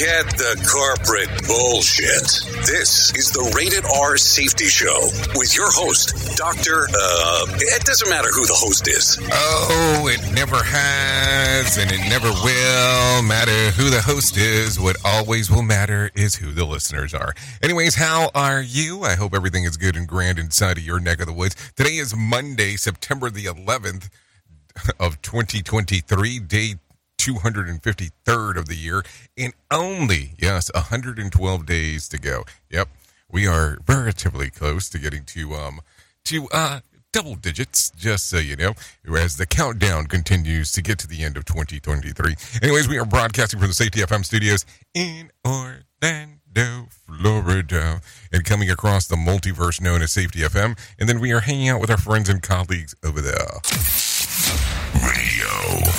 Forget the corporate bullshit. This is the Rated R Safety Show with your host, Dr. Uh, it doesn't matter who the host is. Oh, it never has and it never will matter who the host is. What always will matter is who the listeners are. Anyways, how are you? I hope everything is good and grand inside of your neck of the woods. Today is Monday, September the 11th of 2023, day 253rd of the year, and only, yes, 112 days to go. Yep, we are relatively close to getting to, um, to, uh, double digits, just so you know, as the countdown continues to get to the end of 2023. Anyways, we are broadcasting from the Safety FM studios in Orlando, Florida, and coming across the multiverse known as Safety FM. And then we are hanging out with our friends and colleagues over there. Radio.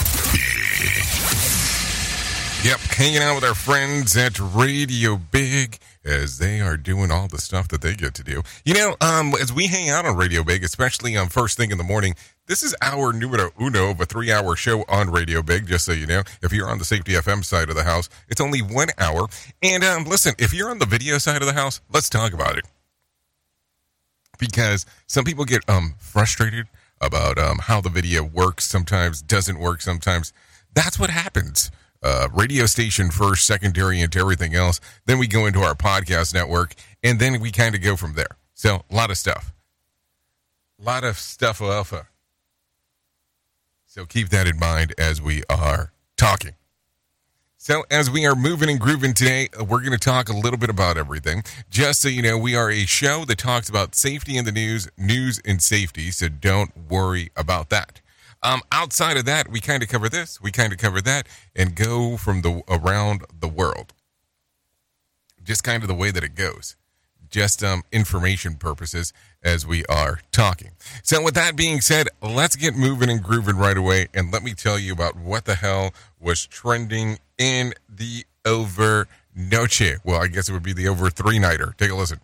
Yep, hanging out with our friends at Radio Big as they are doing all the stuff that they get to do. You know, um, as we hang out on Radio Big, especially on first thing in the morning, this is our numero uno of a three hour show on Radio Big, just so you know. If you're on the Safety FM side of the house, it's only one hour. And um, listen, if you're on the video side of the house, let's talk about it. Because some people get um, frustrated about um, how the video works, sometimes doesn't work, sometimes. That's what happens uh, radio station first, secondary into everything else. Then we go into our podcast network, and then we kind of go from there. So a lot of stuff, a lot of stuff alpha. So keep that in mind as we are talking. So as we are moving and grooving today, uh, we're going to talk a little bit about everything. Just so you know, we are a show that talks about safety in the news, news and safety. So don't worry about that. Um, outside of that, we kind of cover this, we kind of cover that, and go from the around the world. Just kind of the way that it goes. Just um, information purposes as we are talking. So, with that being said, let's get moving and grooving right away, and let me tell you about what the hell was trending in the over noche. Well, I guess it would be the over three nighter. Take a listen.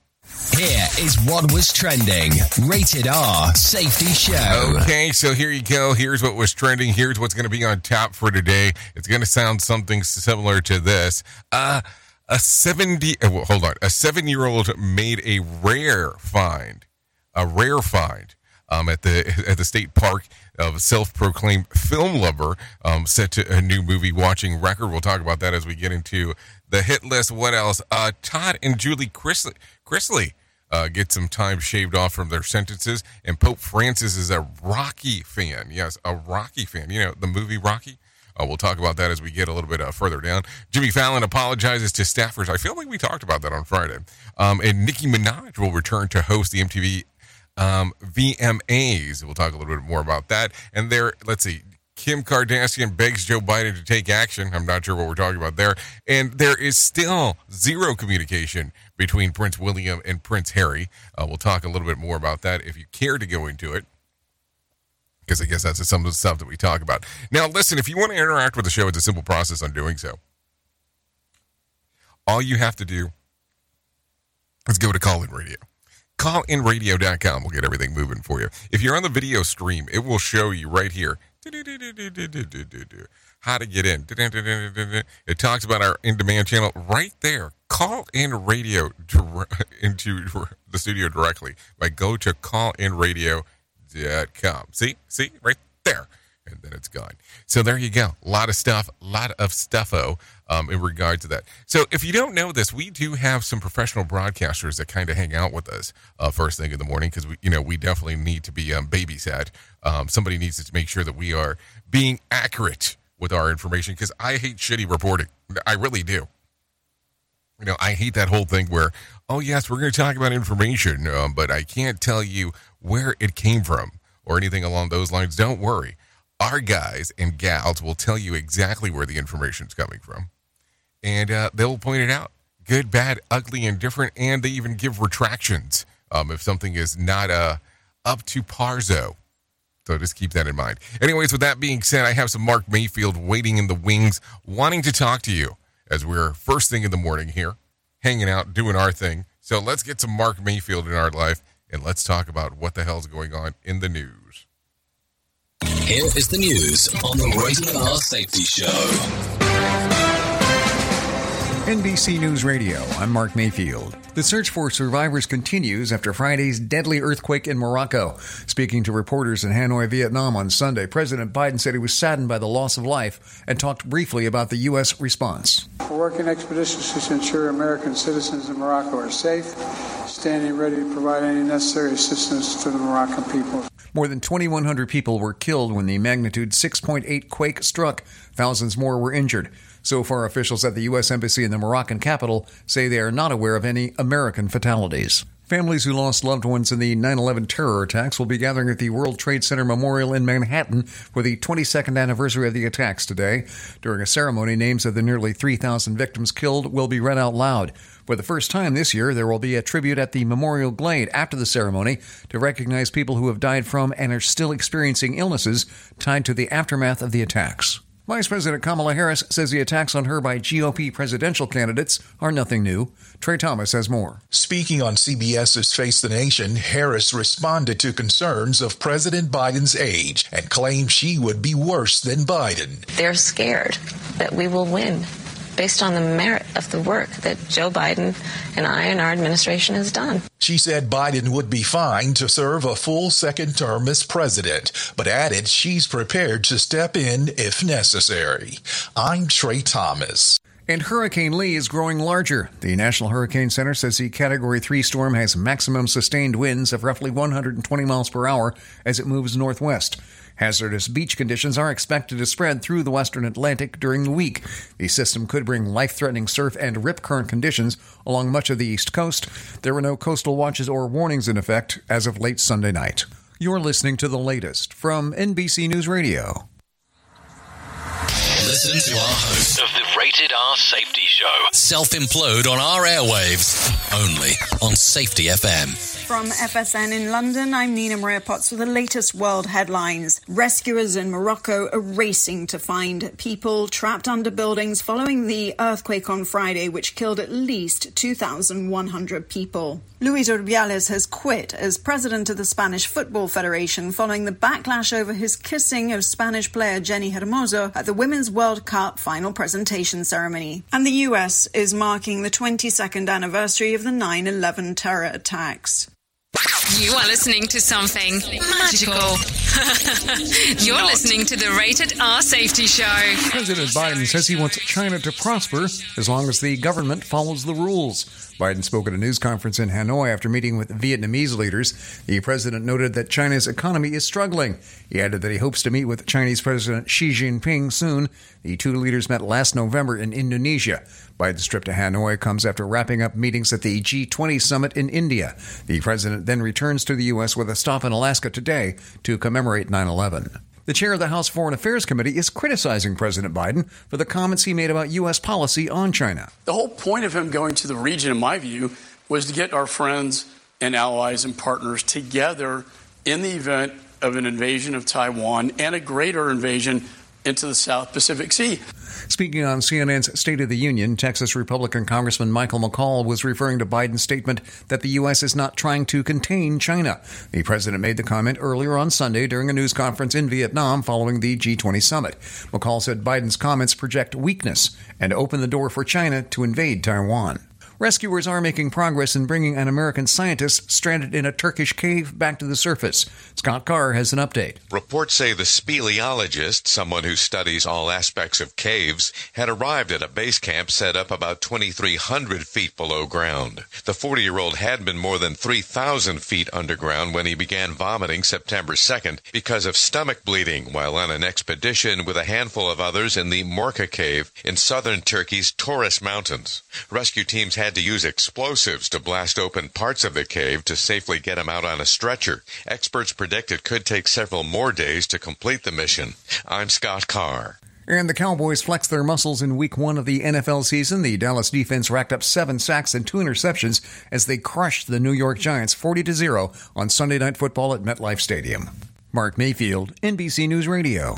Here is what was trending. Rated R Safety Show. Okay, so here you go. Here's what was trending. Here's what's going to be on tap for today. It's going to sound something similar to this. Uh, a 70, uh, well, hold on. A seven year old made a rare find, a rare find um, at the at the state park of self-proclaimed film lover um, set to a new movie watching record. We'll talk about that as we get into the hit list. What else? Uh, Todd and Julie Chrisley, Chrisley uh, get some time shaved off from their sentences, and Pope Francis is a Rocky fan. Yes, a Rocky fan. You know the movie Rocky. Uh, we'll talk about that as we get a little bit uh, further down. Jimmy Fallon apologizes to staffers. I feel like we talked about that on Friday. Um, and Nicki Minaj will return to host the MTV um, VMAs. We'll talk a little bit more about that. And there, let's see. Kim Kardashian begs Joe Biden to take action. I'm not sure what we're talking about there. And there is still zero communication between Prince William and Prince Harry. Uh, we'll talk a little bit more about that if you care to go into it because I guess that's some of the stuff that we talk about. Now, listen, if you want to interact with the show, it's a simple process on doing so. All you have to do is go to Call In Radio. CallInRadio.com will get everything moving for you. If you're on the video stream, it will show you right here how to get in. It talks about our in demand channel right there. Call in radio into the studio directly by go to callinradio.com. See, see, right there. And then it's gone. So there you go. A lot of stuff, a lot of stuffo um, in regard to that. So if you don't know this, we do have some professional broadcasters that kind of hang out with us uh, first thing in the morning because we, you know, we definitely need to be um, babysat. Um, somebody needs to make sure that we are being accurate with our information because I hate shitty reporting. I really do. You know, I hate that whole thing where, oh yes, we're going to talk about information, um, but I can't tell you where it came from or anything along those lines. Don't worry. Our guys and gals will tell you exactly where the information is coming from and uh, they'll point it out good, bad, ugly, and different. And they even give retractions um, if something is not uh, up to parzo. So just keep that in mind. Anyways, with that being said, I have some Mark Mayfield waiting in the wings, wanting to talk to you as we're first thing in the morning here, hanging out, doing our thing. So let's get some Mark Mayfield in our life and let's talk about what the hell's going on in the news. Here is the news on the Rated R Safety Show. NBC News Radio, I'm Mark Mayfield. The search for survivors continues after Friday's deadly earthquake in Morocco. Speaking to reporters in Hanoi, Vietnam on Sunday, President Biden said he was saddened by the loss of life and talked briefly about the U.S. response. We're working expeditiously to ensure American citizens in Morocco are safe, standing ready to provide any necessary assistance to the Moroccan people. More than 2,100 people were killed when the magnitude 6.8 quake struck. Thousands more were injured. So far, officials at the U.S. Embassy in the Moroccan capital say they are not aware of any American fatalities. Families who lost loved ones in the 9 11 terror attacks will be gathering at the World Trade Center Memorial in Manhattan for the 22nd anniversary of the attacks today. During a ceremony, names of the nearly 3,000 victims killed will be read out loud. For the first time this year, there will be a tribute at the Memorial Glade after the ceremony to recognize people who have died from and are still experiencing illnesses tied to the aftermath of the attacks. Vice President Kamala Harris says the attacks on her by GOP presidential candidates are nothing new. Trey Thomas has more. Speaking on CBS's Face the Nation, Harris responded to concerns of President Biden's age and claimed she would be worse than Biden. They're scared that we will win based on the merit of the work that Joe Biden and I and our administration has done. She said Biden would be fine to serve a full second term as president, but added she's prepared to step in if necessary. I'm Trey Thomas. And Hurricane Lee is growing larger. The National Hurricane Center says the Category 3 storm has maximum sustained winds of roughly 120 miles per hour as it moves northwest. Hazardous beach conditions are expected to spread through the western Atlantic during the week. The system could bring life threatening surf and rip current conditions along much of the east coast. There were no coastal watches or warnings in effect as of late Sunday night. You're listening to the latest from NBC News Radio. Listen to our host of the Rated R Safety Show. self implode on our airwaves only on Safety FM. From FSN in London, I'm Nina Maria Potts with the latest world headlines. Rescuers in Morocco are racing to find people trapped under buildings following the earthquake on Friday, which killed at least 2,100 people. Luis Rubiales has quit as president of the Spanish Football Federation following the backlash over his kissing of Spanish player Jenni Hermoso at the Women's World Cup final presentation ceremony. And the US is marking the 22nd anniversary of the 9 11 terror attacks. You are listening to something magical. You're listening to the Rated R Safety Show. President Biden says he wants China to prosper as long as the government follows the rules. Biden spoke at a news conference in Hanoi after meeting with Vietnamese leaders. The president noted that China's economy is struggling. He added that he hopes to meet with Chinese President Xi Jinping soon. The two leaders met last November in Indonesia. Biden's trip to Hanoi comes after wrapping up meetings at the G20 summit in India. The president then returns to the U.S. with a stop in Alaska today to commemorate 9 11. The chair of the House Foreign Affairs Committee is criticizing President Biden for the comments he made about U.S. policy on China. The whole point of him going to the region, in my view, was to get our friends and allies and partners together in the event of an invasion of Taiwan and a greater invasion into the South Pacific Sea. Speaking on CNN's State of the Union, Texas Republican Congressman Michael McCaul was referring to Biden's statement that the U.S. is not trying to contain China. The president made the comment earlier on Sunday during a news conference in Vietnam following the G20 summit. McCaul said Biden's comments project weakness and open the door for China to invade Taiwan. Rescuers are making progress in bringing an American scientist stranded in a Turkish cave back to the surface. Scott Carr has an update. Reports say the speleologist, someone who studies all aspects of caves, had arrived at a base camp set up about 2,300 feet below ground. The 40 year old had been more than 3,000 feet underground when he began vomiting September 2nd because of stomach bleeding while on an expedition with a handful of others in the Morca cave in southern Turkey's Taurus Mountains. Rescue teams had to use explosives to blast open parts of the cave to safely get him out on a stretcher. Experts predict it could take several more days to complete the mission. I'm Scott Carr. And the Cowboys flexed their muscles in week one of the NFL season. The Dallas defense racked up seven sacks and two interceptions as they crushed the New York Giants 40 0 on Sunday Night Football at MetLife Stadium. Mark Mayfield, NBC News Radio.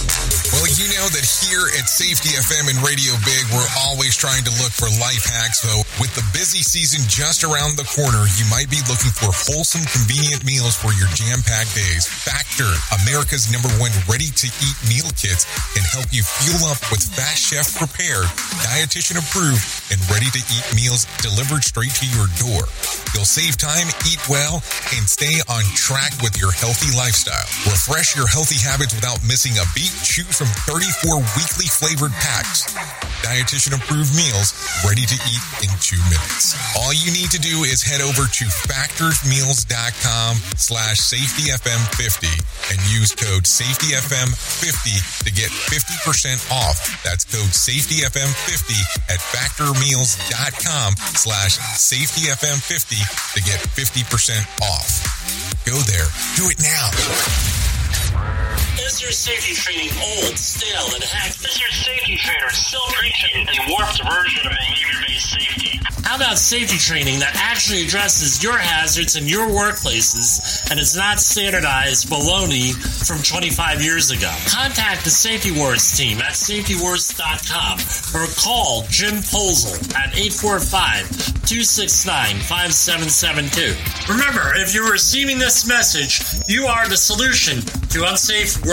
You know that here at Safety FM and Radio Big, we're always trying to look for life hacks. Though, with the busy season just around the corner, you might be looking for wholesome, convenient meals for your jam packed days. Factor, America's number one ready to eat meal kits, can help you fuel up with fast chef prepared, dietitian approved, and ready to eat meals delivered straight to your door. You'll save time, eat well, and stay on track with your healthy lifestyle. Refresh your healthy habits without missing a beat. Choose from 34 weekly flavored packs. Dietitian approved meals ready to eat in two minutes. All you need to do is head over to factorsmeals.com slash safetyfm50 and use code safetyfm50 to get 50% off. That's code safetyfm50 at factormeals.com slash safetyfm50 to get 50% off. Go there. Do it now. Is safety training old, stale, and hacked? Is safety trainer still preaching a warped version of behavior-based safety? How about safety training that actually addresses your hazards in your workplaces and is not standardized baloney from 25 years ago? Contact the Safety Wars team at safetywars.com or call Jim Posel at 845-269-5772. Remember, if you're receiving this message, you are the solution to unsafe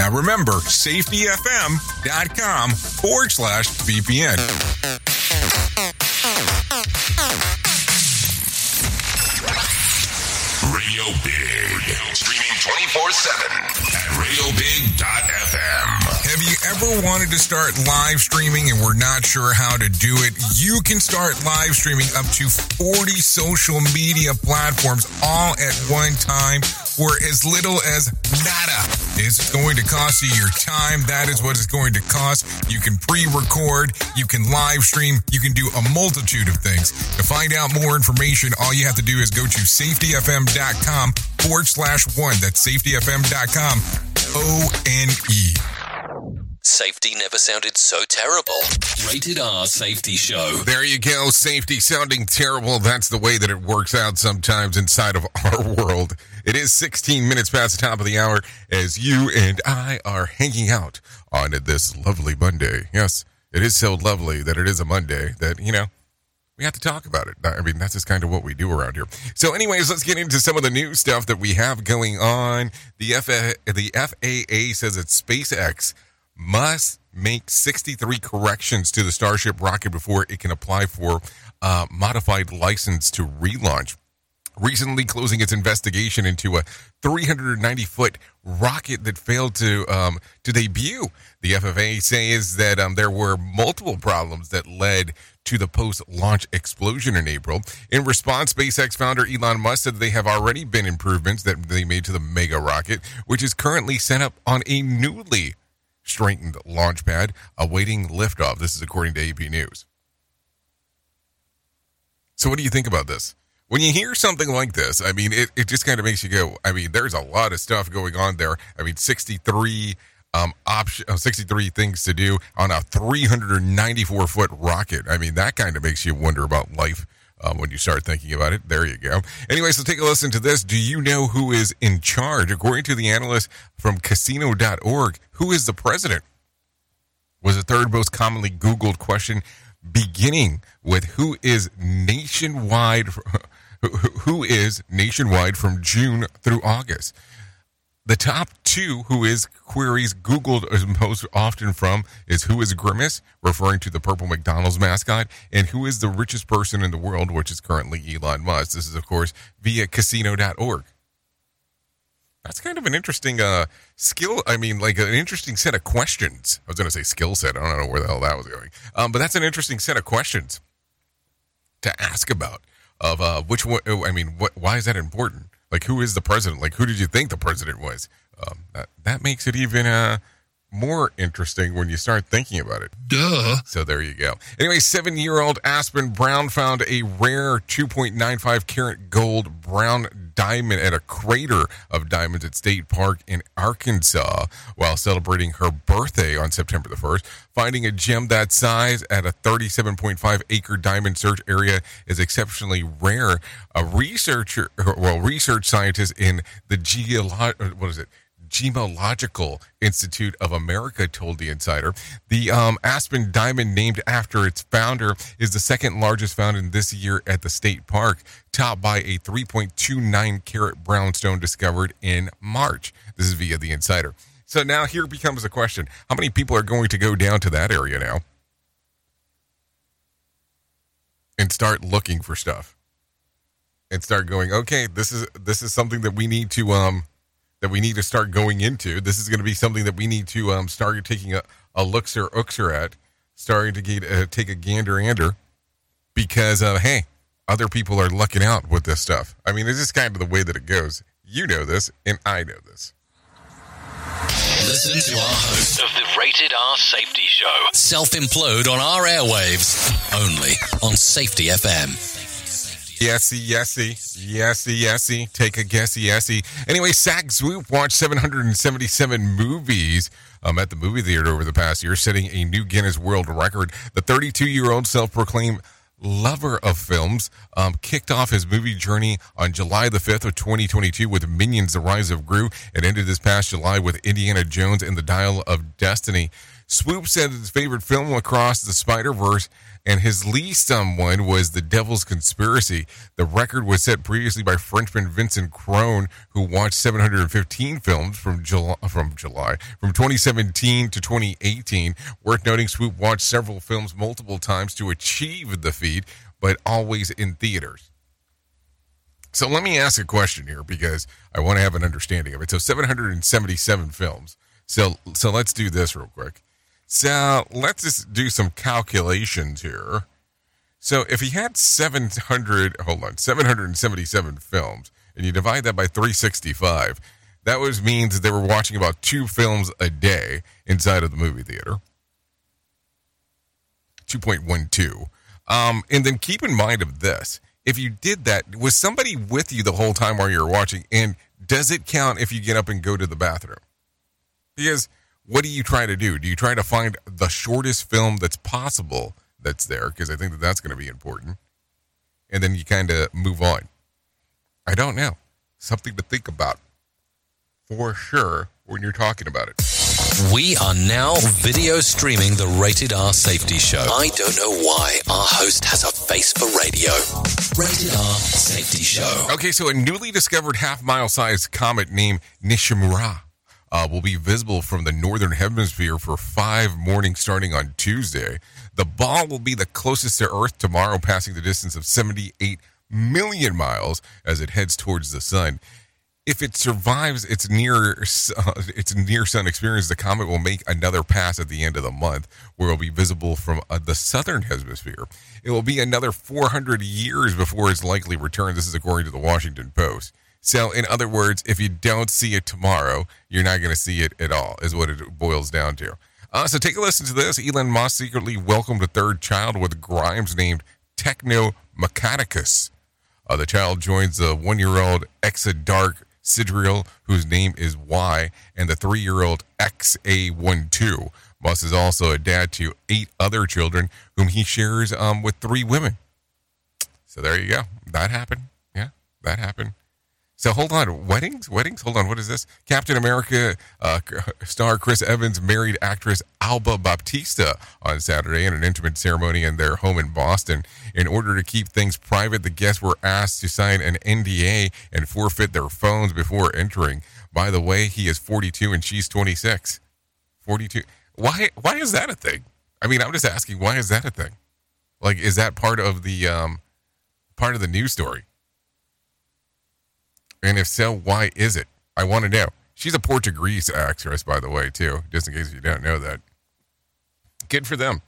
Now remember, safetyfm.com forward slash VPN. Radio Big. Streaming 24 7 at radiobig.fm. Have you ever wanted to start live streaming and were not sure how to do it? You can start live streaming up to 40 social media platforms all at one time for as little as nada. It's going to cost you your time. That is what it's going to cost. You can pre record, you can live stream, you can do a multitude of things. To find out more information, all you have to do is go to safetyfm.com forward slash one. That's safetyfm.com O N E. Safety never sounded so terrible. Rated R Safety Show. There you go. Safety sounding terrible. That's the way that it works out sometimes inside of our world. It is 16 minutes past the top of the hour as you and I are hanging out on this lovely Monday. Yes, it is so lovely that it is a Monday that, you know, we have to talk about it. I mean, that's just kind of what we do around here. So, anyways, let's get into some of the new stuff that we have going on. The, the FAA says that SpaceX must make 63 corrections to the Starship rocket before it can apply for a modified license to relaunch. Recently closing its investigation into a 390 foot rocket that failed to um, to debut. The FFA says that um, there were multiple problems that led to the post launch explosion in April. In response, SpaceX founder Elon Musk said they have already been improvements that they made to the mega rocket, which is currently set up on a newly strengthened launch pad awaiting liftoff. This is according to AP News. So, what do you think about this? When you hear something like this, I mean, it, it just kind of makes you go, I mean, there's a lot of stuff going on there. I mean, 63 um, option, uh, 63 things to do on a 394 foot rocket. I mean, that kind of makes you wonder about life um, when you start thinking about it. There you go. Anyway, so take a listen to this. Do you know who is in charge? According to the analyst from casino.org, who is the president? Was the third most commonly Googled question, beginning with who is nationwide, who is nationwide from June through August. The top two who is queries Googled most often from is who is Grimace, referring to the purple McDonald's mascot, and who is the richest person in the world, which is currently Elon Musk. This is, of course, via casino.org. That's kind of an interesting uh, skill. I mean, like an interesting set of questions. I was going to say skill set. I don't know where the hell that was going. Um, but that's an interesting set of questions to ask about. Of uh, which one? I mean, what? Why is that important? Like, who is the president? Like, who did you think the president was? Um, that that makes it even uh, more interesting when you start thinking about it. Duh. So there you go. Anyway, seven year old Aspen Brown found a rare 2.95 carat gold brown diamond at a crater of diamonds at State Park in Arkansas while celebrating her birthday on September the 1st. Finding a gem that size at a 37.5 acre diamond search area is exceptionally rare. A researcher, well, research scientist in the geolo- what is it? Gemological Institute of America told the Insider. The um, Aspen Diamond, named after its founder, is the second largest found in this year at the state park, topped by a 3.29 carat brownstone discovered in March. This is via the Insider. So now here becomes the question: How many people are going to go down to that area now and start looking for stuff? And start going, okay, this is this is something that we need to um that we need to start going into. This is going to be something that we need to um, start taking a, a looker ookser at, starting to get uh, take a gander ander, because uh, hey, other people are lucking out with this stuff. I mean, it's just kind of the way that it goes. You know this, and I know this. Listen to our host of the Rated R Safety Show. self implode on our airwaves only on Safety FM. Yesy, yesy, yesy, yesy. Take a guessy, yesy. Anyway, Zack Swope watched 777 movies um, at the movie theater over the past year, setting a new Guinness World Record. The 32 year old self proclaimed lover of films um, kicked off his movie journey on July the 5th of 2022 with Minions The Rise of Gru and ended this past July with Indiana Jones and the Dial of Destiny. Swope said his favorite film across the Spider Verse and his least um, one was The Devil's Conspiracy. The record was set previously by Frenchman Vincent Crone, who watched 715 films from July, from July from 2017 to 2018. Worth noting, Swope watched several films multiple times to achieve the feat, but always in theaters. So let me ask a question here because I want to have an understanding of it. So 777 films. So so let's do this real quick. So let's just do some calculations here. So if he had 700, hold on, 777 films, and you divide that by 365, that was means they were watching about two films a day inside of the movie theater. 2.12. Um, and then keep in mind of this. If you did that, was somebody with you the whole time while you were watching? And does it count if you get up and go to the bathroom? Because what do you try to do? Do you try to find the shortest film that's possible that's there? Because I think that that's going to be important. And then you kind of move on. I don't know. Something to think about for sure when you're talking about it. We are now video streaming the Rated R Safety Show. I don't know why our host has a face for radio. Rated R Safety Show. Okay, so a newly discovered half mile sized comet named Nishimura uh, will be visible from the northern hemisphere for five mornings starting on Tuesday. The ball will be the closest to Earth tomorrow, passing the distance of 78 million miles as it heads towards the sun. If it survives its near uh, its near sun experience, the comet will make another pass at the end of the month, where it will be visible from uh, the southern hemisphere. It will be another 400 years before its likely return. This is according to the Washington Post. So, in other words, if you don't see it tomorrow, you're not going to see it at all, is what it boils down to. Uh, so, take a listen to this. Elon Musk secretly welcomed a third child with Grimes named Techno Mechanicus. Uh, the child joins the one year old Exadark Sidriel, whose name is Y, and the three year old XA12. Musk is also a dad to eight other children, whom he shares um, with three women. So, there you go. That happened. Yeah, that happened. So hold on, weddings, weddings. Hold on, what is this? Captain America uh, star Chris Evans married actress Alba Baptista on Saturday in an intimate ceremony in their home in Boston. In order to keep things private, the guests were asked to sign an NDA and forfeit their phones before entering. By the way, he is 42 and she's 26. 42. Why? Why is that a thing? I mean, I'm just asking. Why is that a thing? Like, is that part of the um, part of the news story? And if so, why is it? I want to know. She's a Portuguese actress, by the way, too, just in case you don't know that. Good for them.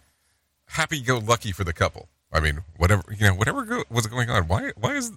Happy go lucky for the couple. I mean, whatever you know, whatever go, was going on. Why? Why is?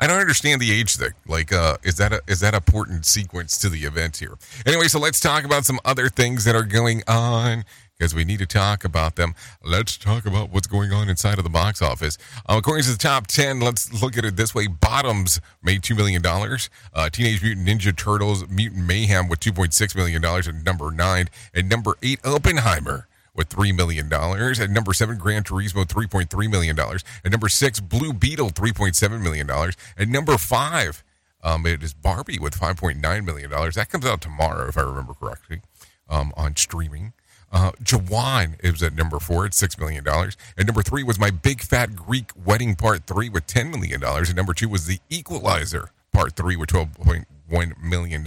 I don't understand the age thing. Like, uh, is that a is that a important sequence to the event here? Anyway, so let's talk about some other things that are going on because we need to talk about them. Let's talk about what's going on inside of the box office. Uh, according to the top 10, let's look at it this way Bottoms made $2 million. Uh, Teenage Mutant Ninja Turtles Mutant Mayhem with $2.6 million at number 9. At number 8, Oppenheimer with $3 million. At number 7, Gran Turismo, $3.3 million. At number 6, Blue Beetle, $3.7 million. At number 5, um, it is Barbie with $5.9 million. That comes out tomorrow, if I remember correctly, um, on streaming. Uh, Jawan is at number four at $6 million. And number three was My Big Fat Greek Wedding Part 3 with $10 million. And number two was The Equalizer Part 3 with $12.1 million.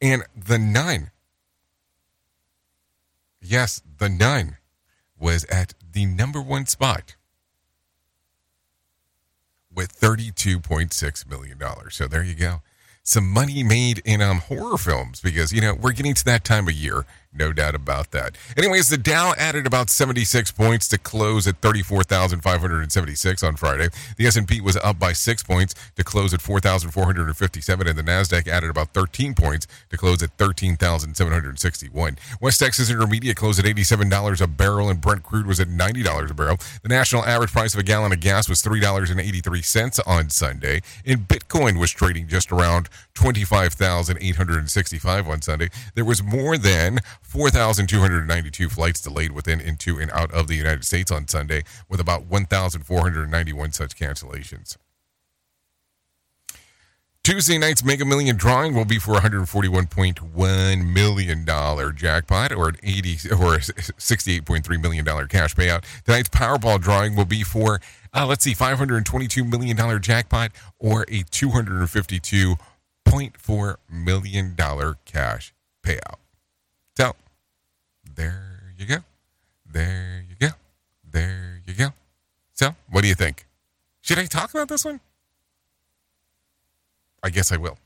And The Nun, yes, The Nun was at the number one spot with $32.6 million. So there you go. Some money made in um, horror films because, you know, we're getting to that time of year No doubt about that. Anyways, the Dow added about 76 points to close at 34,576 on Friday. The S&P was up by 6 points to close at 4,457 and the Nasdaq added about 13 points to close at 13,761. West Texas Intermediate closed at $87 a barrel and Brent crude was at $90 a barrel. The national average price of a gallon of gas was $3.83 on Sunday, and Bitcoin was trading just around 25,865 on Sunday. There was more than 4,292 flights delayed within, into, and out of the United States on Sunday, with about 1,491 such cancellations. Tuesday night's Mega Million drawing will be for $141.1 million jackpot or an 80 or 68.3 million dollar cash payout. Tonight's Powerball drawing will be for, uh, let's see, $522 million jackpot or a $252.4 million cash payout. So, there you go. There you go. There you go. So, what do you think? Should I talk about this one? I guess I will.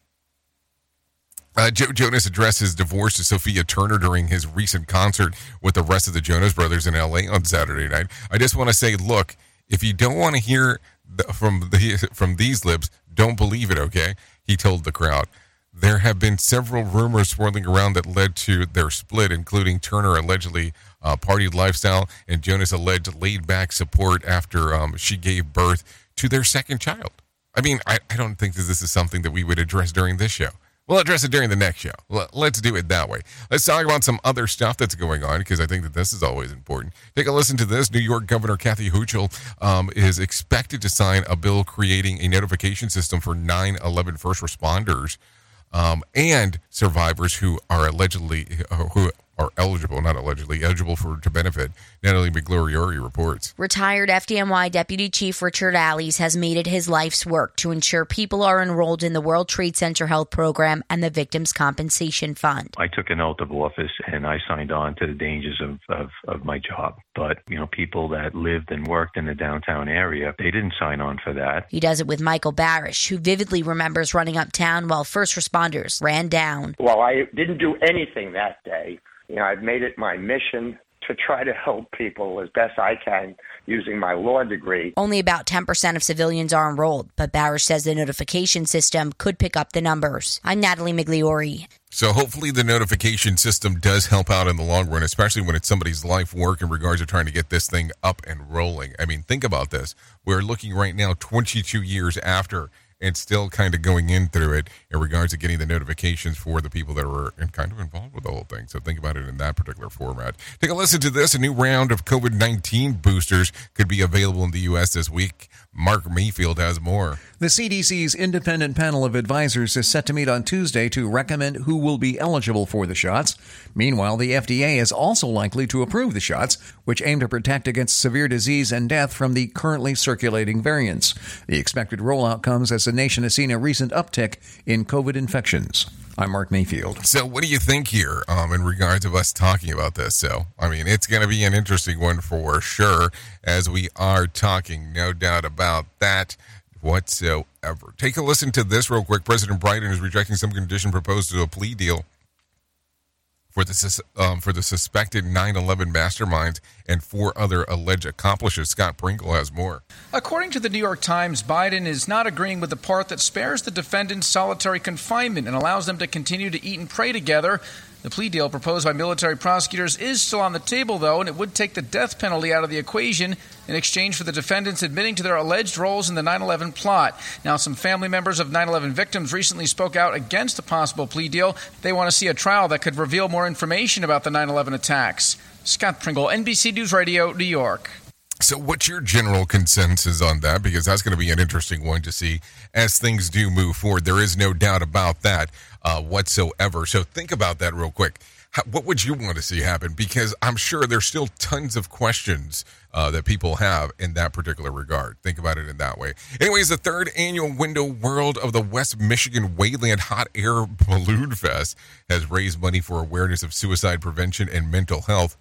Uh, Joe Jonas addressed his divorce to Sophia Turner during his recent concert with the rest of the Jonas Brothers in LA on Saturday night. I just want to say, look, if you don't want to hear the, from the, from these lips, don't believe it. Okay, he told the crowd. There have been several rumors swirling around that led to their split, including Turner allegedly uh, partied lifestyle and Jonas alleged laid back support after um, she gave birth to their second child. I mean, I, I don't think that this is something that we would address during this show. We'll address it during the next show. Let's do it that way. Let's talk about some other stuff that's going on because I think that this is always important. Take a listen to this. New York Governor Kathy Hochul um, is expected to sign a bill creating a notification system for 9 11 first responders um, and survivors who are allegedly who are eligible, not allegedly eligible for to benefit. Natalie Migliori reports. Retired FDNY Deputy Chief Richard Alles has made it his life's work to ensure people are enrolled in the World Trade Center Health Program and the Victims Compensation Fund. I took an oath of office and I signed on to the dangers of, of, of my job. But, you know, people that lived and worked in the downtown area, they didn't sign on for that. He does it with Michael Barasch, who vividly remembers running uptown while first responders ran down. Well, I didn't do anything that day. You know, I've made it my mission to try to help people as best I can using my law degree. Only about 10% of civilians are enrolled, but Barasch says the notification system could pick up the numbers. I'm Natalie Migliori. So hopefully the notification system does help out in the long run, especially when it's somebody's life work in regards to trying to get this thing up and rolling. I mean, think about this. We're looking right now 22 years after and still kind of going in through it in regards to getting the notifications for the people that were kind of involved with the whole thing. So think about it in that particular format. Take a listen to this. A new round of COVID 19 boosters could be available in the U.S. this week. Mark Mayfield has more. The CDC's independent panel of advisors is set to meet on Tuesday to recommend who will be eligible for the shots. Meanwhile, the FDA is also likely to approve the shots, which aim to protect against severe disease and death from the currently circulating variants. The expected rollout comes as the nation has seen a recent uptick in COVID infections. I'm Mark Mayfield. So, what do you think here um, in regards of us talking about this? So, I mean, it's going to be an interesting one for sure, as we are talking, no doubt about that whatsoever. Take a listen to this real quick. President Biden is rejecting some condition proposed to a plea deal for the um, for the suspected 9/11 masterminds and four other alleged accomplices. Scott Pringle has more. According to the New York Times, Biden is not agreeing with the part that spares the defendants solitary confinement and allows them to continue to eat and pray together. The plea deal proposed by military prosecutors is still on the table, though, and it would take the death penalty out of the equation in exchange for the defendants admitting to their alleged roles in the 9 11 plot. Now, some family members of 9 11 victims recently spoke out against a possible plea deal. They want to see a trial that could reveal more information about the 9 11 attacks. Scott Pringle, NBC News Radio, New York. So, what's your general consensus on that? Because that's going to be an interesting one to see as things do move forward. There is no doubt about that uh, whatsoever. So, think about that real quick. How, what would you want to see happen? Because I'm sure there's still tons of questions uh, that people have in that particular regard. Think about it in that way. Anyways, the third annual Window World of the West Michigan Wayland Hot Air Balloon Fest has raised money for awareness of suicide prevention and mental health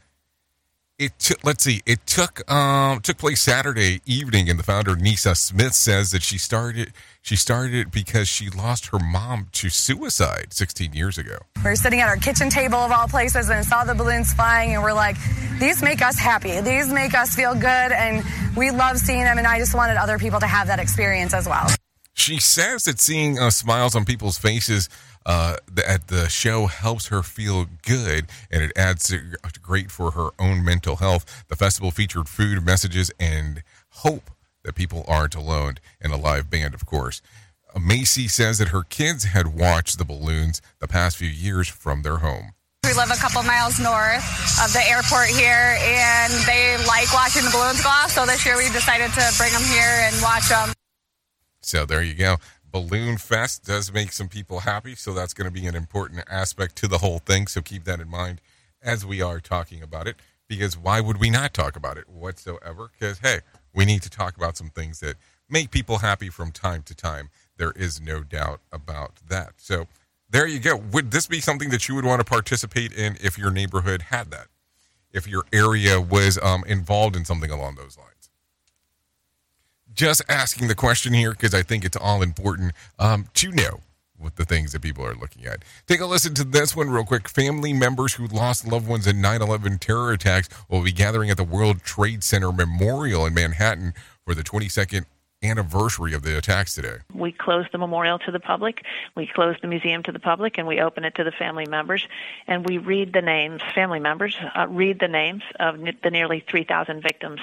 it took. Let's see. It took um took place Saturday evening, and the founder Nisa Smith says that she started she started it because she lost her mom to suicide 16 years ago. We were sitting at our kitchen table of all places and saw the balloons flying, and we're like, these make us happy. These make us feel good, and we love seeing them. And I just wanted other people to have that experience as well. She says that seeing uh, smiles on people's faces uh, at the show helps her feel good and it adds great for her own mental health. The festival featured food, messages, and hope that people aren't alone, and a live band, of course. Uh, Macy says that her kids had watched the balloons the past few years from their home. We live a couple miles north of the airport here, and they like watching the balloons go off. So this year we decided to bring them here and watch them. So there you go. Balloon Fest does make some people happy, so that's going to be an important aspect to the whole thing. So keep that in mind as we are talking about it, because why would we not talk about it whatsoever? Because, hey, we need to talk about some things that make people happy from time to time. There is no doubt about that. So there you go. Would this be something that you would want to participate in if your neighborhood had that? If your area was um, involved in something along those lines? Just asking the question here because I think it's all important um, to know what the things that people are looking at. Take a listen to this one real quick. Family members who lost loved ones in 9 11 terror attacks will be gathering at the World Trade Center Memorial in Manhattan for the 22nd anniversary of the attacks today. We close the memorial to the public, we close the museum to the public, and we open it to the family members. And we read the names, family members, uh, read the names of the nearly 3,000 victims.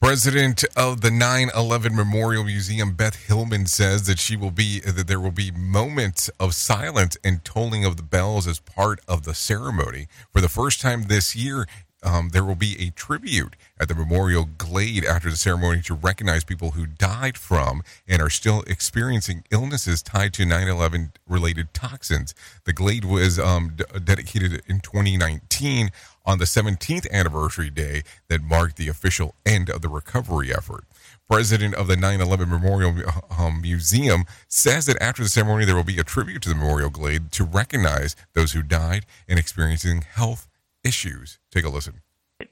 President of the 9/11 Memorial Museum, Beth Hillman, says that she will be that there will be moments of silence and tolling of the bells as part of the ceremony. For the first time this year, um, there will be a tribute at the Memorial Glade after the ceremony to recognize people who died from and are still experiencing illnesses tied to 9 11 related toxins. The Glade was um, d- dedicated in 2019 on the 17th anniversary day that marked the official end of the recovery effort. President of the 9 11 Memorial um, Museum says that after the ceremony, there will be a tribute to the Memorial Glade to recognize those who died and experiencing health issues. Take a listen.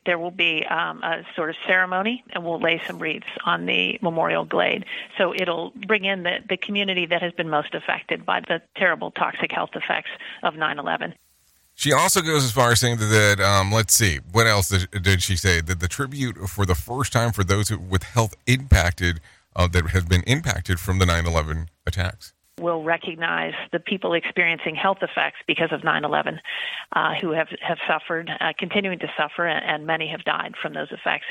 There will be um, a sort of ceremony, and we'll lay some wreaths on the memorial glade. So it'll bring in the, the community that has been most affected by the terrible toxic health effects of 9 11. She also goes as far as saying that, um, let's see, what else did, she say? That the tribute for the first time for those with health impacted, uh, that have been impacted from the 9 11 attacks. We'll recognize the people experiencing health effects because of 9 11 uh, who have, have suffered, uh, continuing to suffer, and, and many have died from those effects.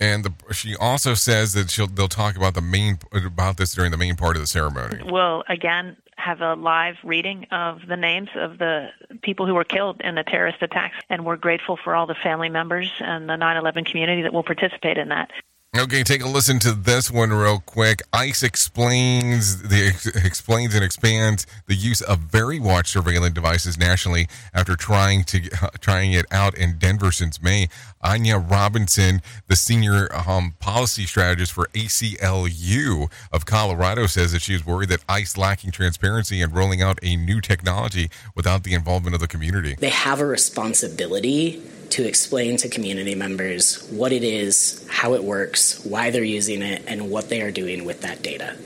And the, she also says that she'll they'll talk about the main about this during the main part of the ceremony. We'll again have a live reading of the names of the people who were killed in the terrorist attacks, and we're grateful for all the family members and the 9/11 community that will participate in that. Okay, take a listen to this one real quick. ICE explains the ex, explains and expands the use of VeriWatch surveillance devices nationally after trying to uh, trying it out in Denver since May. Anaya Robinson, the senior um, policy strategist for ACLU of Colorado, says that she is worried that ICE lacking transparency and rolling out a new technology without the involvement of the community. They have a responsibility to explain to community members what it is, how it works, why they're using it, and what they are doing with that data,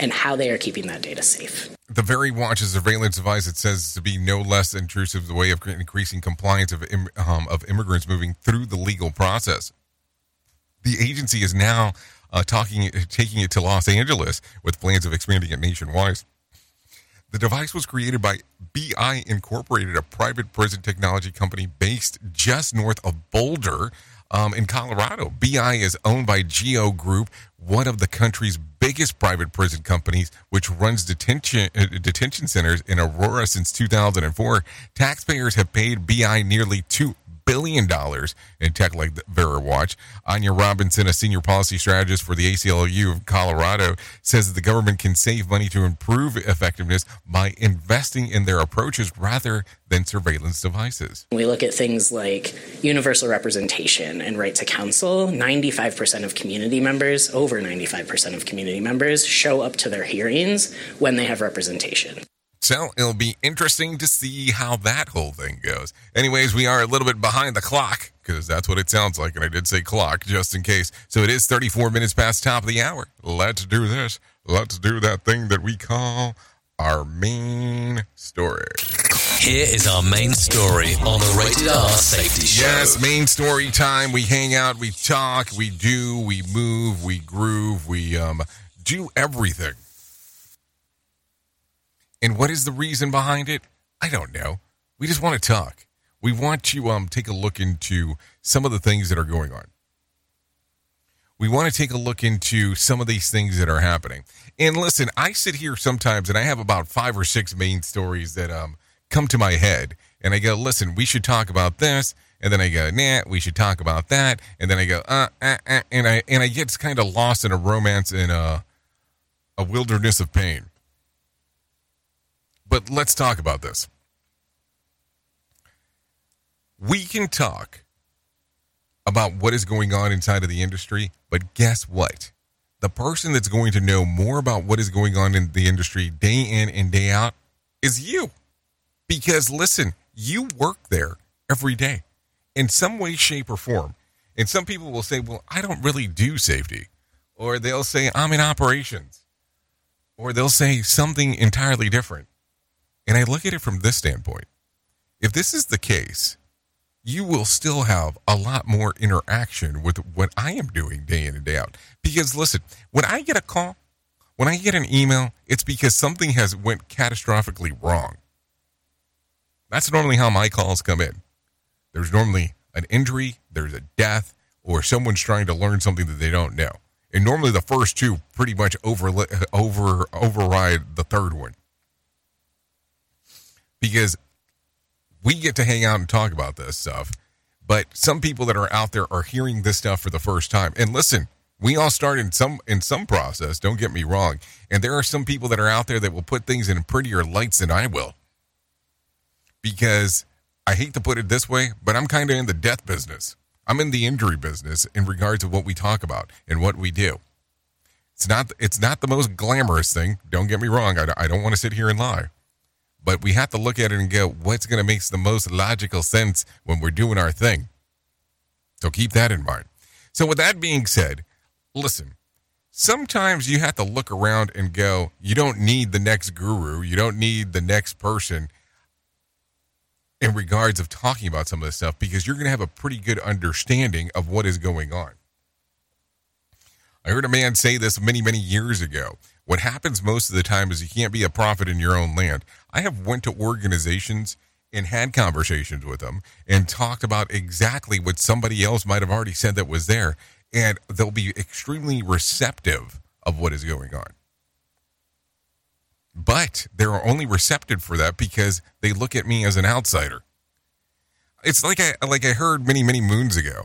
and how they are keeping that data safe. The VeriWatch is a surveillance device that says to be no less intrusive the way of increasing compliance of, um, of immigrants moving through the legal process. The agency is now uh, talking, taking it to Los Angeles with plans of expanding it nationwide. The device was created by BI Incorporated, a private prison technology company based just north of Boulder um, in Colorado. BI is owned by Geo Group, one of the country's biggest private prison companies, which runs detention uh, detention centers in Aurora since 2004. Taxpayers have paid BI nearly two billion dollars in tech like VeriWatch. Anaya Robinson, a senior policy strategist for the ACLU of Colorado, says that the government can save money to improve effectiveness by investing in their approaches rather than surveillance devices. We look at things like universal representation and right to counsel. 95% of community members, over 95% of community members, show up to their hearings when they have representation. So it'll be interesting to see how that whole thing goes. Anyways, we are a little bit behind the clock. because that's what it sounds like. And I did say clock just in case. So it is 34 minutes past top of the hour. Let's do this. Let's do that thing that we call our main story. Here is our main story on the Rated R Safety Show. Yes, main story time. We hang out, we talk, we do, we move, we groove, we um, do everything. And what is the reason behind it? I don't know. We just want to talk. We want to um, take a look into some of the things that are going on. We want to take a look into some of these things that are happening. And listen, I sit here sometimes and I have about five or six main stories that um, come to my head. And I go, listen, we should talk about this. And then I go, nah, we should talk about that. And then I go, uh, uh, uh and I and I get kind of lost in a romance in a a wilderness of pain. But let's talk about this. We can talk about what is going on inside of the industry, but guess what? The person that's going to know more about what is going on in the industry day in and day out is you. Because listen, you work there every day in some way, shape, or form. And some people will say, well, I don't really do safety. Or they'll say, I'm in operations. Or they'll say something entirely different. And I look at it from this standpoint. If this is the case, you will still have a lot more interaction with what I am doing day in and day out. Because listen, when I get a call, when I get an email, it's because something has went catastrophically wrong. That's normally how my calls come in. There's normally an injury, there's a death, or someone's trying to learn something that they don't know. And normally the first two pretty much over over override the third one. Because we get to hang out and talk about this stuff. But some people that are out there are hearing this stuff for the first time. And listen, we all start in some in some process, don't get me wrong. And there are some people that are out there that will put things in prettier lights than I will. Because I hate to put it this way, but I'm kind of in the death business. I'm in the injury business in regards to what we talk about and what we do. It's not it's not the most glamorous thing. Don't get me wrong. I, I don't want to sit here and lie but we have to look at it and go, what's going to make the most logical sense when we're doing our thing? So keep that in mind. So, with that being said, listen, sometimes you have to look around and go, you don't need the next guru, you don't need the next person in regards of talking about some of this stuff because you're going to have a pretty good understanding of what is going on. I heard a man say this many, many years ago. What happens most of the time is you can't be a prophet in your own land. I have went to organizations and had conversations with them and talked about exactly what somebody else might have already said that was there and they'll be extremely receptive of what is going on. But they're only receptive for that because they look at me as an outsider. It's like I like I heard many many moons ago.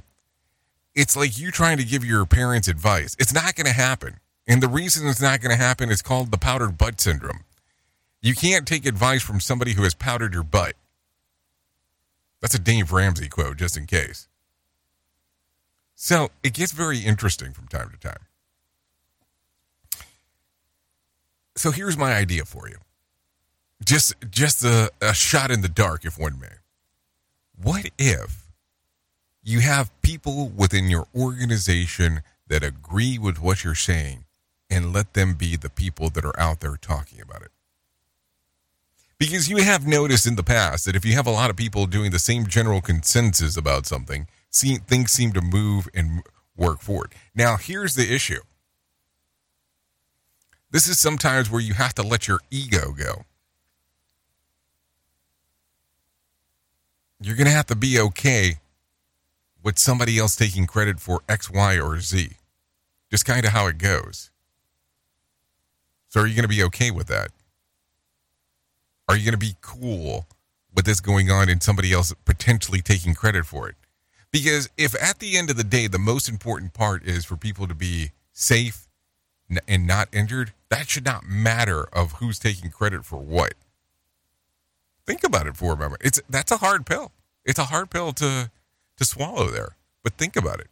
It's like you trying to give your parents advice. It's not going to happen. And the reason it's not going to happen is called the powdered butt syndrome. You can't take advice from somebody who has powdered your butt. That's a Dave Ramsey quote, just in case. So it gets very interesting from time to time. So here's my idea for you. Just just a, a shot in the dark, if one may. What if you have people within your organization that agree with what you're saying and let them be the people that are out there talking about it. Because you have noticed in the past that if you have a lot of people doing the same general consensus about something, see, things seem to move and work forward. Now, here's the issue this is sometimes where you have to let your ego go. You're going to have to be okay with somebody else taking credit for X, Y, or Z. Just kind of how it goes. So are you going to be okay with that? Are you going to be cool with this going on and somebody else potentially taking credit for it? Because if at the end of the day, the most important part is for people to be safe and not injured, that should not matter of who's taking credit for what. Think about it for a moment. It's that's a hard pill. It's a hard pill to to swallow there. But think about it.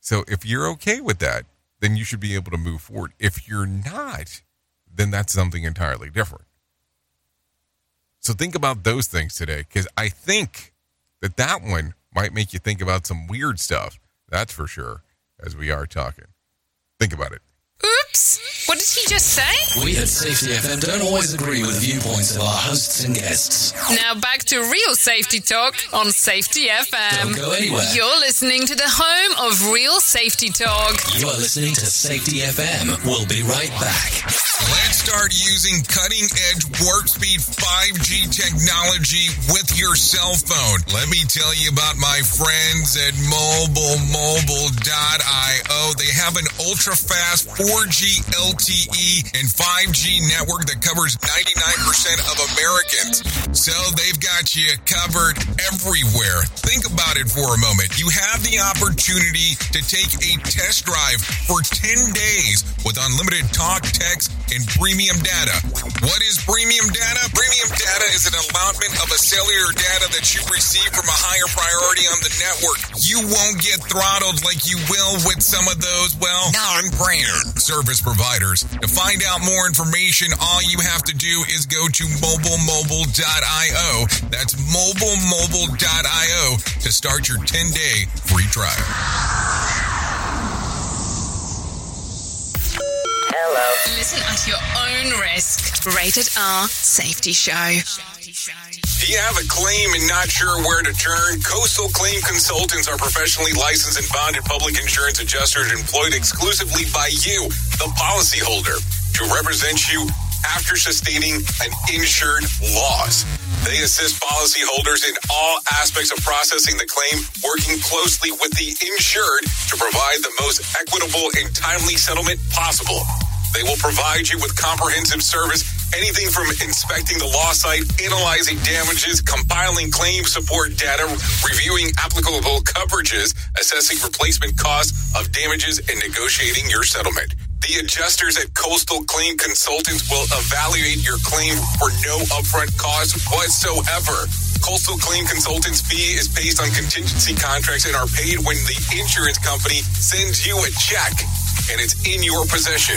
So if you're okay with that, then you should be able to move forward. If you're not, then that's something entirely different. So think about those things today because I think that that one might make you think about some weird stuff. That's for sure, as we are talking. Think about it. Oops. What did he just say? We at Safety FM don't always agree with viewpoints of our hosts and guests. Now back to real safety talk on Safety FM. Don't go anywhere. You're listening to the home of real safety talk. You are listening to Safety FM. We'll be right back. Let's start using cutting edge warp speed 5G technology with your cell phone. Let me tell you about my friends at mobilemobile.io. They have an ultra fast 4G LTE and 5G network that covers 99% of Americans. So they've got you covered everywhere. Think about it for a moment. You have the opportunity to take a test drive for 10 days with unlimited talk, text, and premium data. What is premium data? Premium data is an allotment of a cellular data that you receive from a higher priority on the network. You won't get throttled like you will with some of those, well, non-brand service providers. To find out more information, all you have to do is go to mobilemobile.io. That's mobilemobile.io to start your 10-day free trial. Hello. Listen at your own risk. Rated R Safety Show. Do you have a claim and not sure where to turn? Coastal Claim Consultants are professionally licensed and bonded public insurance adjusters employed exclusively by you, the policyholder, to represent you after sustaining an insured loss. They assist policyholders in all aspects of processing the claim, working closely with the insured to provide the most equitable and timely settlement possible. They will provide you with comprehensive service, anything from inspecting the loss site, analyzing damages, compiling claim support data, reviewing applicable coverages, assessing replacement costs of damages, and negotiating your settlement. The adjusters at Coastal Claim Consultants will evaluate your claim for no upfront cost whatsoever. Coastal Claim Consultants fee is based on contingency contracts and are paid when the insurance company sends you a check and it's in your possession.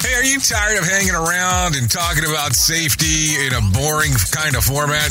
Hey, are you tired of hanging around and talking about safety in a boring kind of format?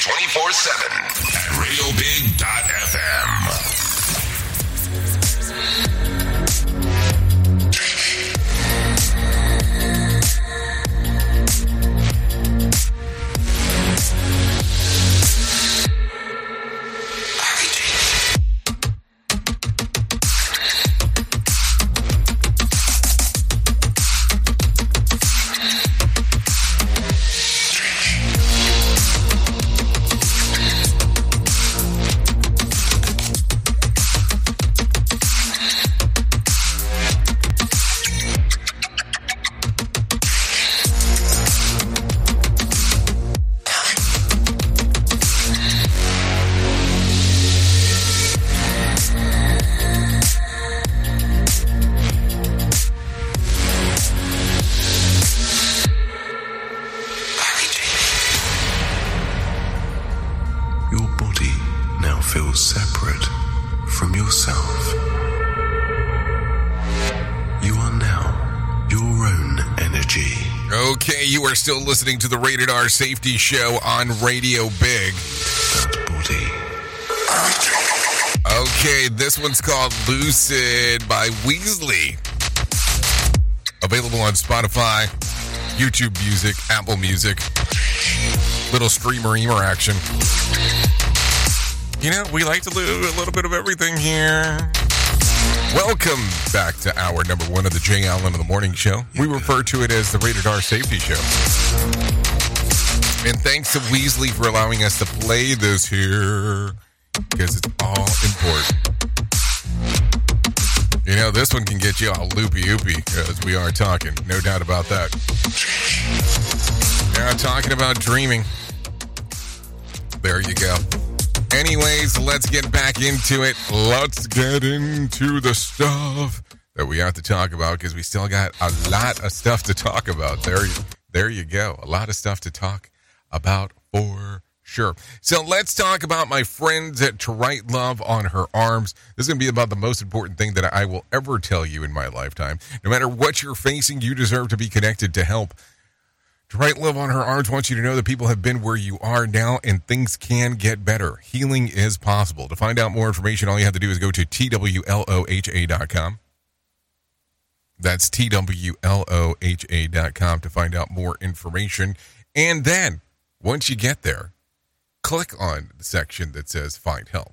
24 7 at radiobig.fm. listening to the Rated R Safety Show on Radio Big. Okay, this one's called Lucid by Weasley. Available on Spotify, YouTube Music, Apple Music. Little streamer emer action. You know, we like to do a little bit of everything here. Welcome back to hour number one of the Jay Allen of the Morning Show. We refer to it as the Rated R Safety Show. And thanks to Weasley for allowing us to play this here because it's all important. You know, this one can get you all loopy oopy as we are talking. No doubt about that. Yeah, talking about dreaming. There you go. Anyways, let's get back into it. Let's get into the stuff that we have to talk about because we still got a lot of stuff to talk about. There, there you go. A lot of stuff to talk about for sure. So let's talk about my friends at To Write Love on Her Arms. This is going to be about the most important thing that I will ever tell you in my lifetime. No matter what you're facing, you deserve to be connected to help. Write Love on Her Arms wants you to know that people have been where you are now and things can get better. Healing is possible. To find out more information, all you have to do is go to TWLOHA.com. That's TWLOHA.com to find out more information. And then, once you get there, click on the section that says Find Help.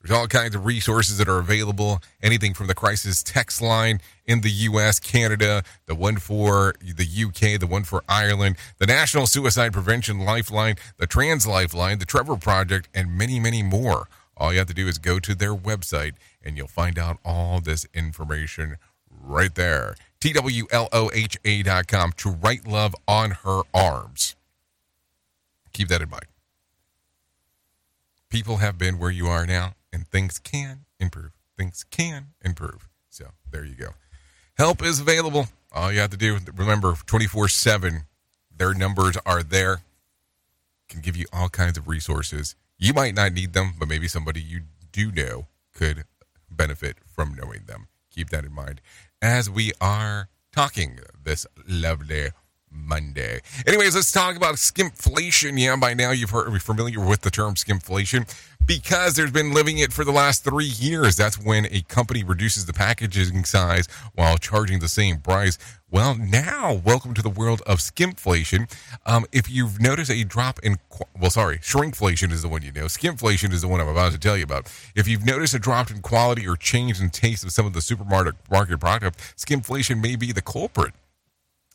There's all kinds of resources that are available. Anything from the crisis text line in the US, Canada, the one for the UK, the one for Ireland, the National Suicide Prevention Lifeline, the Trans Lifeline, the Trevor Project, and many, many more. All you have to do is go to their website and you'll find out all this information right there. TWLOHA.com to write love on her arms. Keep that in mind. People have been where you are now and things can improve. Things can improve. So there you go. Help is available. All you have to do, remember, 24 7, their numbers are there. Can give you all kinds of resources. You might not need them, but maybe somebody you do know could benefit from knowing them. Keep that in mind as we are talking this lovely Monday. Anyways, let's talk about skimpflation. Yeah, by now you've heard, are familiar with the term skimpflation because there's been living it for the last three years. That's when a company reduces the packaging size while charging the same price. Well, now, welcome to the world of skimpflation. Um, if you've noticed a drop in, well, sorry, shrinkflation is the one you know. Skimpflation is the one I'm about to tell you about. If you've noticed a drop in quality or change in taste of some of the supermarket market product, skimpflation may be the culprit.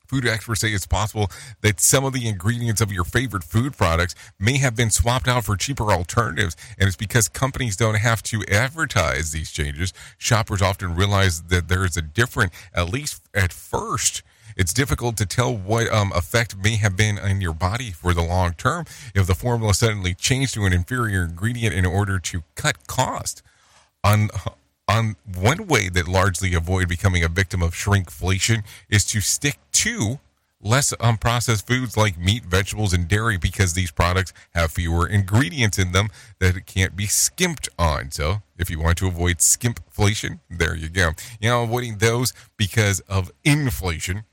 Food experts say it's possible that some of the ingredients of your favorite food products may have been swapped out for cheaper alternatives. And it's because companies don't have to advertise these changes. Shoppers often realize that there is a different, at least at first, it's difficult to tell what um, effect may have been on your body for the long term if the formula suddenly changed to an inferior ingredient in order to cut cost. On on one way that largely avoid becoming a victim of shrinkflation is to stick to less unprocessed foods like meat, vegetables, and dairy because these products have fewer ingredients in them that can't be skimped on. So, if you want to avoid skimpflation, there you go. You know, avoiding those because of inflation.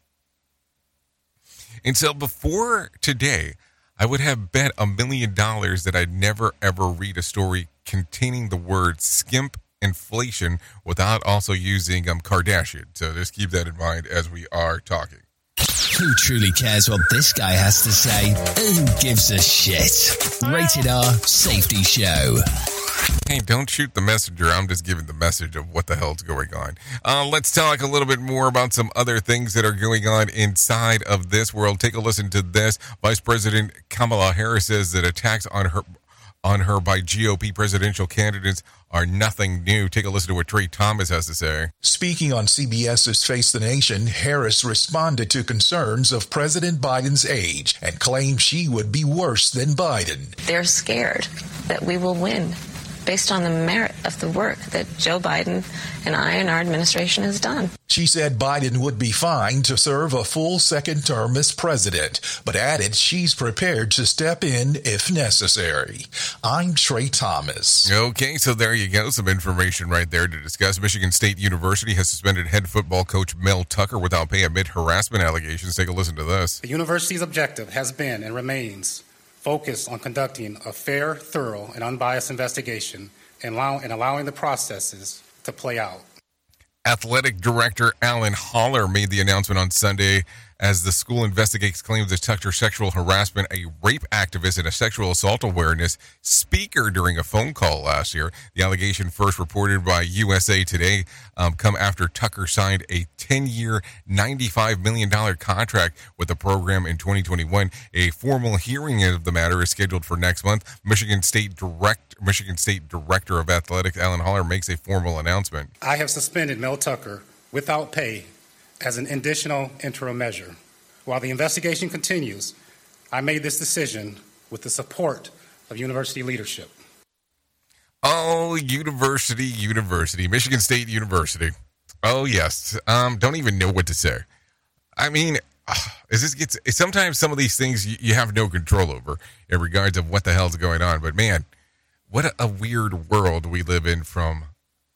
And so, before today, I would have bet a million dollars that I'd never ever read a story containing the word skimp inflation without also using um, Kardashian. So just keep that in mind as we are talking. Who truly cares what this guy has to say? Who gives a shit? Rated R Safety Show. Hey, don't shoot the messenger. I'm just giving the message of what the hell's going on. Uh, let's talk a little bit more about some other things that are going on inside of this world. Take a listen to this. Vice President Kamala Harris says that attacks on her on her by GOP presidential candidates are nothing new. Take a listen to what Trey Thomas has to say. Speaking on CBS's Face the Nation, Harris responded to concerns of President Biden's age and claimed she would be worse than Biden. They're scared that we will win based on the merit of the work that Joe Biden and I and our administration has done. She said Biden would be fine to serve a full second term as president, but added she's prepared to step in if necessary. I'm Trey Thomas. Okay, so there you go. Some information right there to discuss. Michigan State University has suspended head football coach Mel Tucker without pay amid harassment allegations. Take a listen to this. The university's objective has been and remains focused on conducting a fair, thorough, and unbiased investigation and, allow, and allowing the processes to play out. Athletic Director Alan Haller made the announcement on Sunday as the school investigates claims of Tucker sexual harassment, a rape activist, and a sexual assault awareness speaker during a phone call last year. The allegation, first reported by USA Today, um, come after Tucker signed a 10-year, $95 million contract with the program in 2021. A formal hearing of the matter is scheduled for next month. Michigan State Direct Michigan State Director of Athletics Alan Haller makes a formal announcement. I have suspended Mel Tucker without pay as an additional interim measure. While the investigation continues, I made this decision with the support of university leadership. Oh, university, university, Michigan State University. Oh yes. Um, don't even know what to say. I mean, is this gets sometimes some of these things you, you have no control over in regards of what the hell's going on. But man, what a, a weird world we live in from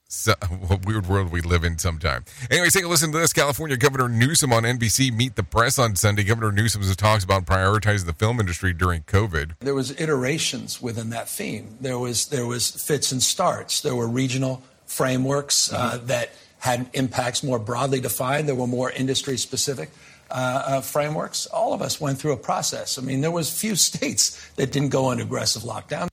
so, what weird world we live in sometime. Anyways, take a listen to this. California Governor Newsom on NBC Meet the Press on Sunday. Governor Newsom talks about prioritizing the film industry during COVID. There was iterations within that theme. There was there was fits and starts. There were regional frameworks uh, mm-hmm. that had impacts more broadly defined. There were more industry specific. Uh, uh, frameworks. All of us went through a process. I mean, there was few states that didn't go into aggressive lockdown.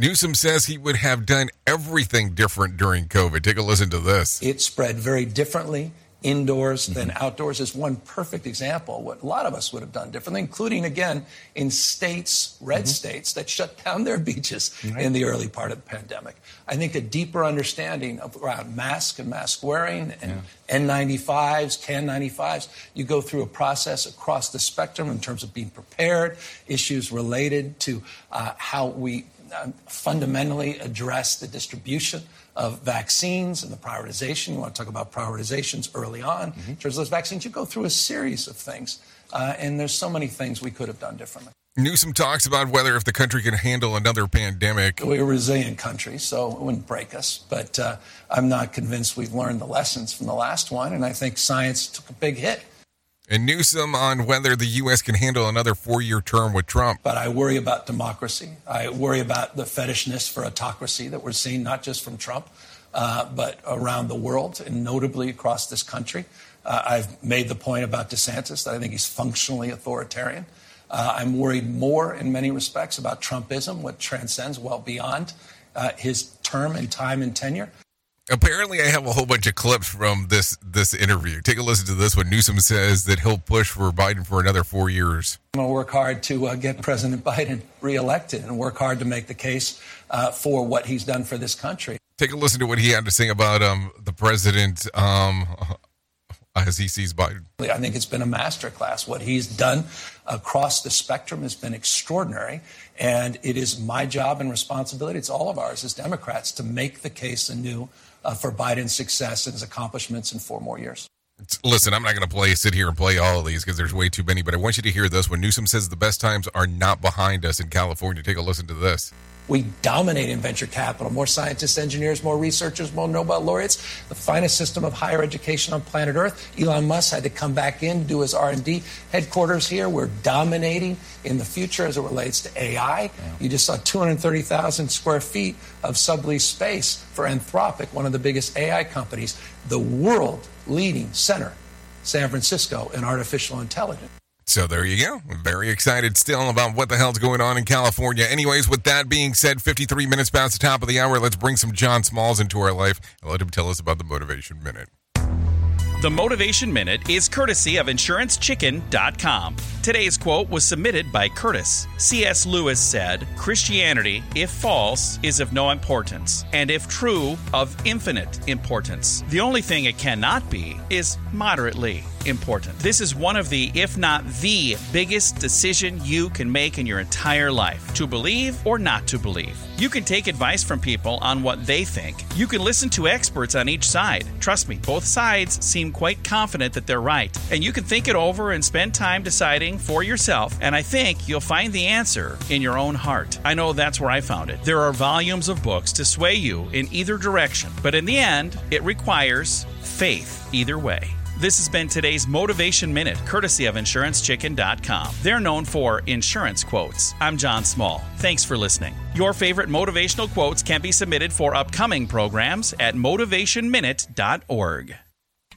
Newsom says he would have done everything different during COVID. Take a listen to this. It spread very differently indoors mm-hmm. than outdoors is one perfect example what a lot of us would have done differently including again in states red mm-hmm. states that shut down their beaches right. in the early part of the pandemic i think a deeper understanding of around mask and mask wearing and yeah. n95s KN95s you go through a process across the spectrum in terms of being prepared issues related to uh, how we fundamentally address the distribution of vaccines and the prioritization. You want to talk about prioritizations early on mm-hmm. in terms of those vaccines. You go through a series of things, uh, and there's so many things we could have done differently. Newsom talks about whether if the country can handle another pandemic. We're a resilient country, so it wouldn't break us. But uh, I'm not convinced we've learned the lessons from the last one, and I think science took a big hit. And Newsom on whether the U.S. can handle another four year term with Trump. But I worry about democracy. I worry about the fetishness for autocracy that we're seeing, not just from Trump, uh, but around the world and notably across this country. Uh, I've made the point about DeSantis that I think he's functionally authoritarian. Uh, I'm worried more in many respects about Trumpism, what transcends well beyond uh, his term and time and tenure. Apparently, I have a whole bunch of clips from this this interview. Take a listen to this one. Newsom says that he'll push for Biden for another four years. I'm going to work hard to uh, get President Biden reelected and work hard to make the case uh, for what he's done for this country. Take a listen to what he had to say about um, the president um, as he sees Biden. I think it's been a masterclass. What he's done across the spectrum has been extraordinary. And it is my job and responsibility, it's all of ours as Democrats, to make the case anew uh, for Biden's success and his accomplishments in four more years. Listen, I'm not going to play sit here and play all of these because there's way too many. But I want you to hear this. When Newsom says the best times are not behind us in California, take a listen to this. We dominate in venture capital. More scientists, engineers, more researchers, more Nobel laureates. The finest system of higher education on planet Earth. Elon Musk had to come back in, do his R&D headquarters here. We're dominating in the future as it relates to AI. Yeah. You just saw 230,000 square feet of sublease space for Anthropic, one of the biggest AI companies, the world leading center, San Francisco, in artificial intelligence. So there you go. Very excited still about what the hell's going on in California. Anyways, with that being said, 53 minutes past the top of the hour, let's bring some John Smalls into our life and let him tell us about the Motivation Minute. The Motivation Minute is courtesy of InsuranceChicken.com. Today's quote was submitted by Curtis. C.S. Lewis said, Christianity, if false, is of no importance, and if true, of infinite importance. The only thing it cannot be is moderately. Important. This is one of the, if not the biggest decision you can make in your entire life to believe or not to believe. You can take advice from people on what they think. You can listen to experts on each side. Trust me, both sides seem quite confident that they're right. And you can think it over and spend time deciding for yourself. And I think you'll find the answer in your own heart. I know that's where I found it. There are volumes of books to sway you in either direction, but in the end, it requires faith either way. This has been today's Motivation Minute, courtesy of InsuranceChicken.com. They're known for insurance quotes. I'm John Small. Thanks for listening. Your favorite motivational quotes can be submitted for upcoming programs at motivationminute.org.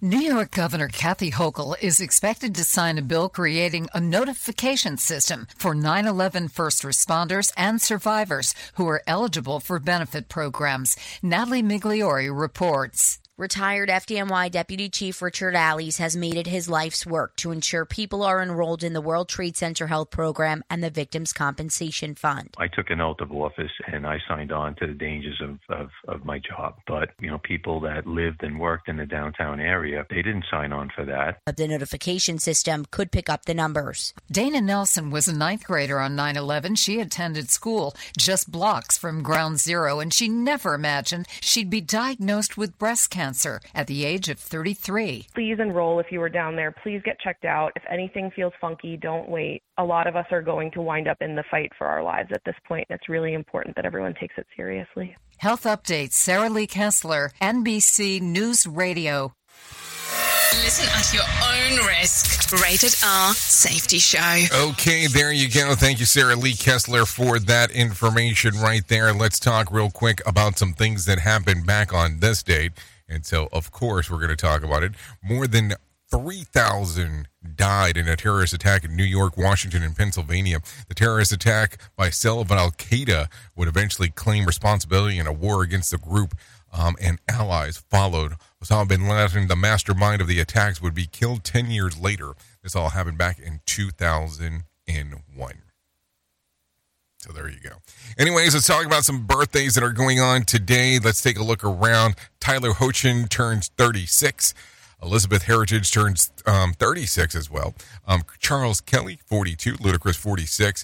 New York Governor Kathy Hochul is expected to sign a bill creating a notification system for 9 11 first responders and survivors who are eligible for benefit programs. Natalie Migliori reports. Retired FDNY Deputy Chief Richard Alles has made it his life's work to ensure people are enrolled in the World Trade Center Health Program and the Victims Compensation Fund. I took an oath of office and I signed on to the dangers of, of, of my job. But, you know, people that lived and worked in the downtown area, they didn't sign on for that. But the notification system could pick up the numbers. Dana Nelson was a ninth grader on 9 11. She attended school just blocks from ground zero, and she never imagined she'd be diagnosed with breast cancer cancer at the age of 33. Please enroll if you were down there. Please get checked out. If anything feels funky, don't wait. A lot of us are going to wind up in the fight for our lives at this point. It's really important that everyone takes it seriously. Health Update, Sarah Lee Kessler, NBC News Radio. Listen at your own risk. Rated R Safety Show. Okay, there you go. Thank you, Sarah Lee Kessler, for that information right there. Let's talk real quick about some things that happened back on this date. And so, of course, we're going to talk about it. More than 3,000 died in a terrorist attack in New York, Washington, and Pennsylvania. The terrorist attack by cell of Al Qaeda would eventually claim responsibility in a war against the group, um, and allies followed. Osama bin Laden, the mastermind of the attacks, would be killed 10 years later. This all happened back in 2001. So there you go. Anyways, let's talk about some birthdays that are going on today. Let's take a look around. Tyler Hoechlin turns 36. Elizabeth Henstridge turns um, 36 as well. Um, Charles Kelley, 42. Ludacris, 46.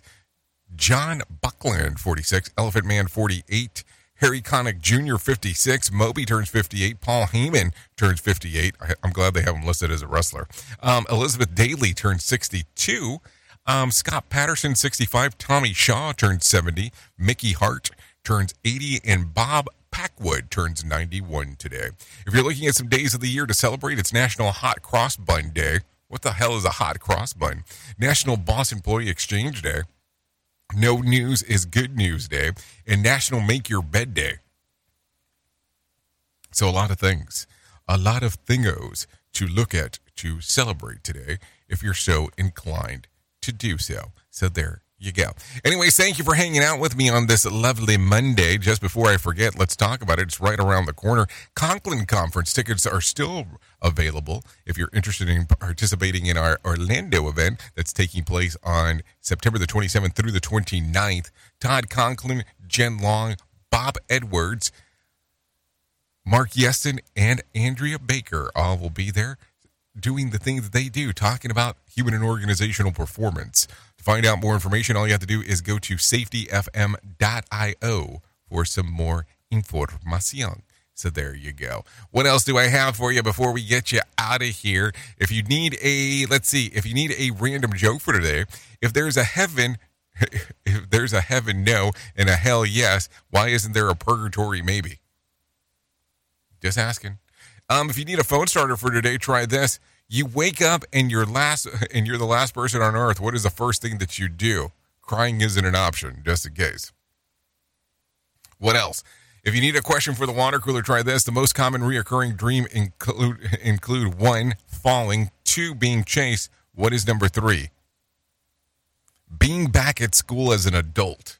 John Buckland, 46. Elephant Man, 48. Harry Connick Jr., 56. Moby turns 58. Paul Heyman turns 58. I, am glad they have him listed as a wrestler. Um, Elizabeth Daily turns 62. Um, Scott Patterson, 65. Tommy Shaw turns 70. Mickey Hart turns 80. And Bob Packwood turns 91 today. If you're looking at some days of the year to celebrate, it's National Hot Cross Bun Day. What the hell is a hot cross bun? National Boss Employee Exchange Day. No News is Good News Day. And National Make Your Bed Day. So, a lot of things, a lot of thingos to look at to celebrate today if you're so inclined to do so. So there you go. Anyways, thank you for hanging out with me on this lovely Monday. Just before I forget, let's talk about it. It's right around the corner. Conklin Conference tickets are still available if you're interested in participating in our Orlando event that's taking place on September the 27th through the 29th. Todd Conklin, Jen Long, Bob Edwards, Mark Yeston, and Andrea Baker all will be there doing the things that they do, talking about human and organizational performance. To find out more information, all you have to do is go to safetyfm.io for some more information. So there you go. What else do I have for you before we get you out of here? If you need a, let's see, if you need a random joke for today, if there's a heaven, if there's a heaven no and a hell yes, why isn't there a purgatory maybe? Just asking. Um, if you need a phone starter for today, try this. You wake up and you're last and you're the last person on earth. What is the first thing that you do? Crying isn't an option, just in case. What else? If you need a question for the water cooler, try this. The most common reoccurring dream include include one, falling, two, being chased. What is number three? Being back at school as an adult.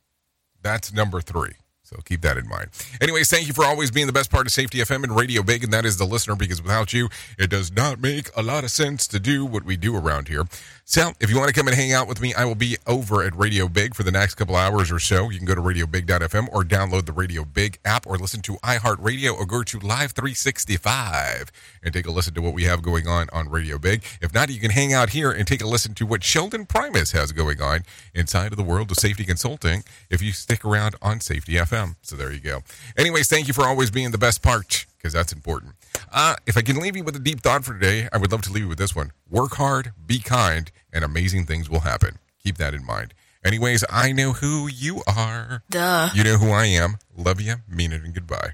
That's number three. So keep that in mind. Anyways, thank you for always being the best part of Safety FM and Radio Big, and that is the listener, because without you, it does not make a lot of sense to do what we do around here. So if you want to come and hang out with me, I will be over at Radio Big for the next couple hours or so. You can go to radiobig.fm or download the Radio Big app or listen to iHeartRadio or go to Live 365 and take a listen to what we have going on on Radio Big. If not, you can hang out here and take a listen to what Sheldon Primus has going on inside of the world of safety consulting if you stick around on Safety FM. So there you go. Anyways, thank you for always being the best part because that's important. Uh, if I can leave you with a deep thought for today, I would love to leave you with this one. Work hard, be kind, and amazing things will happen. Keep that in mind. Anyways, I know who you are. Duh. You know who I am. Love you, mean it, and goodbye.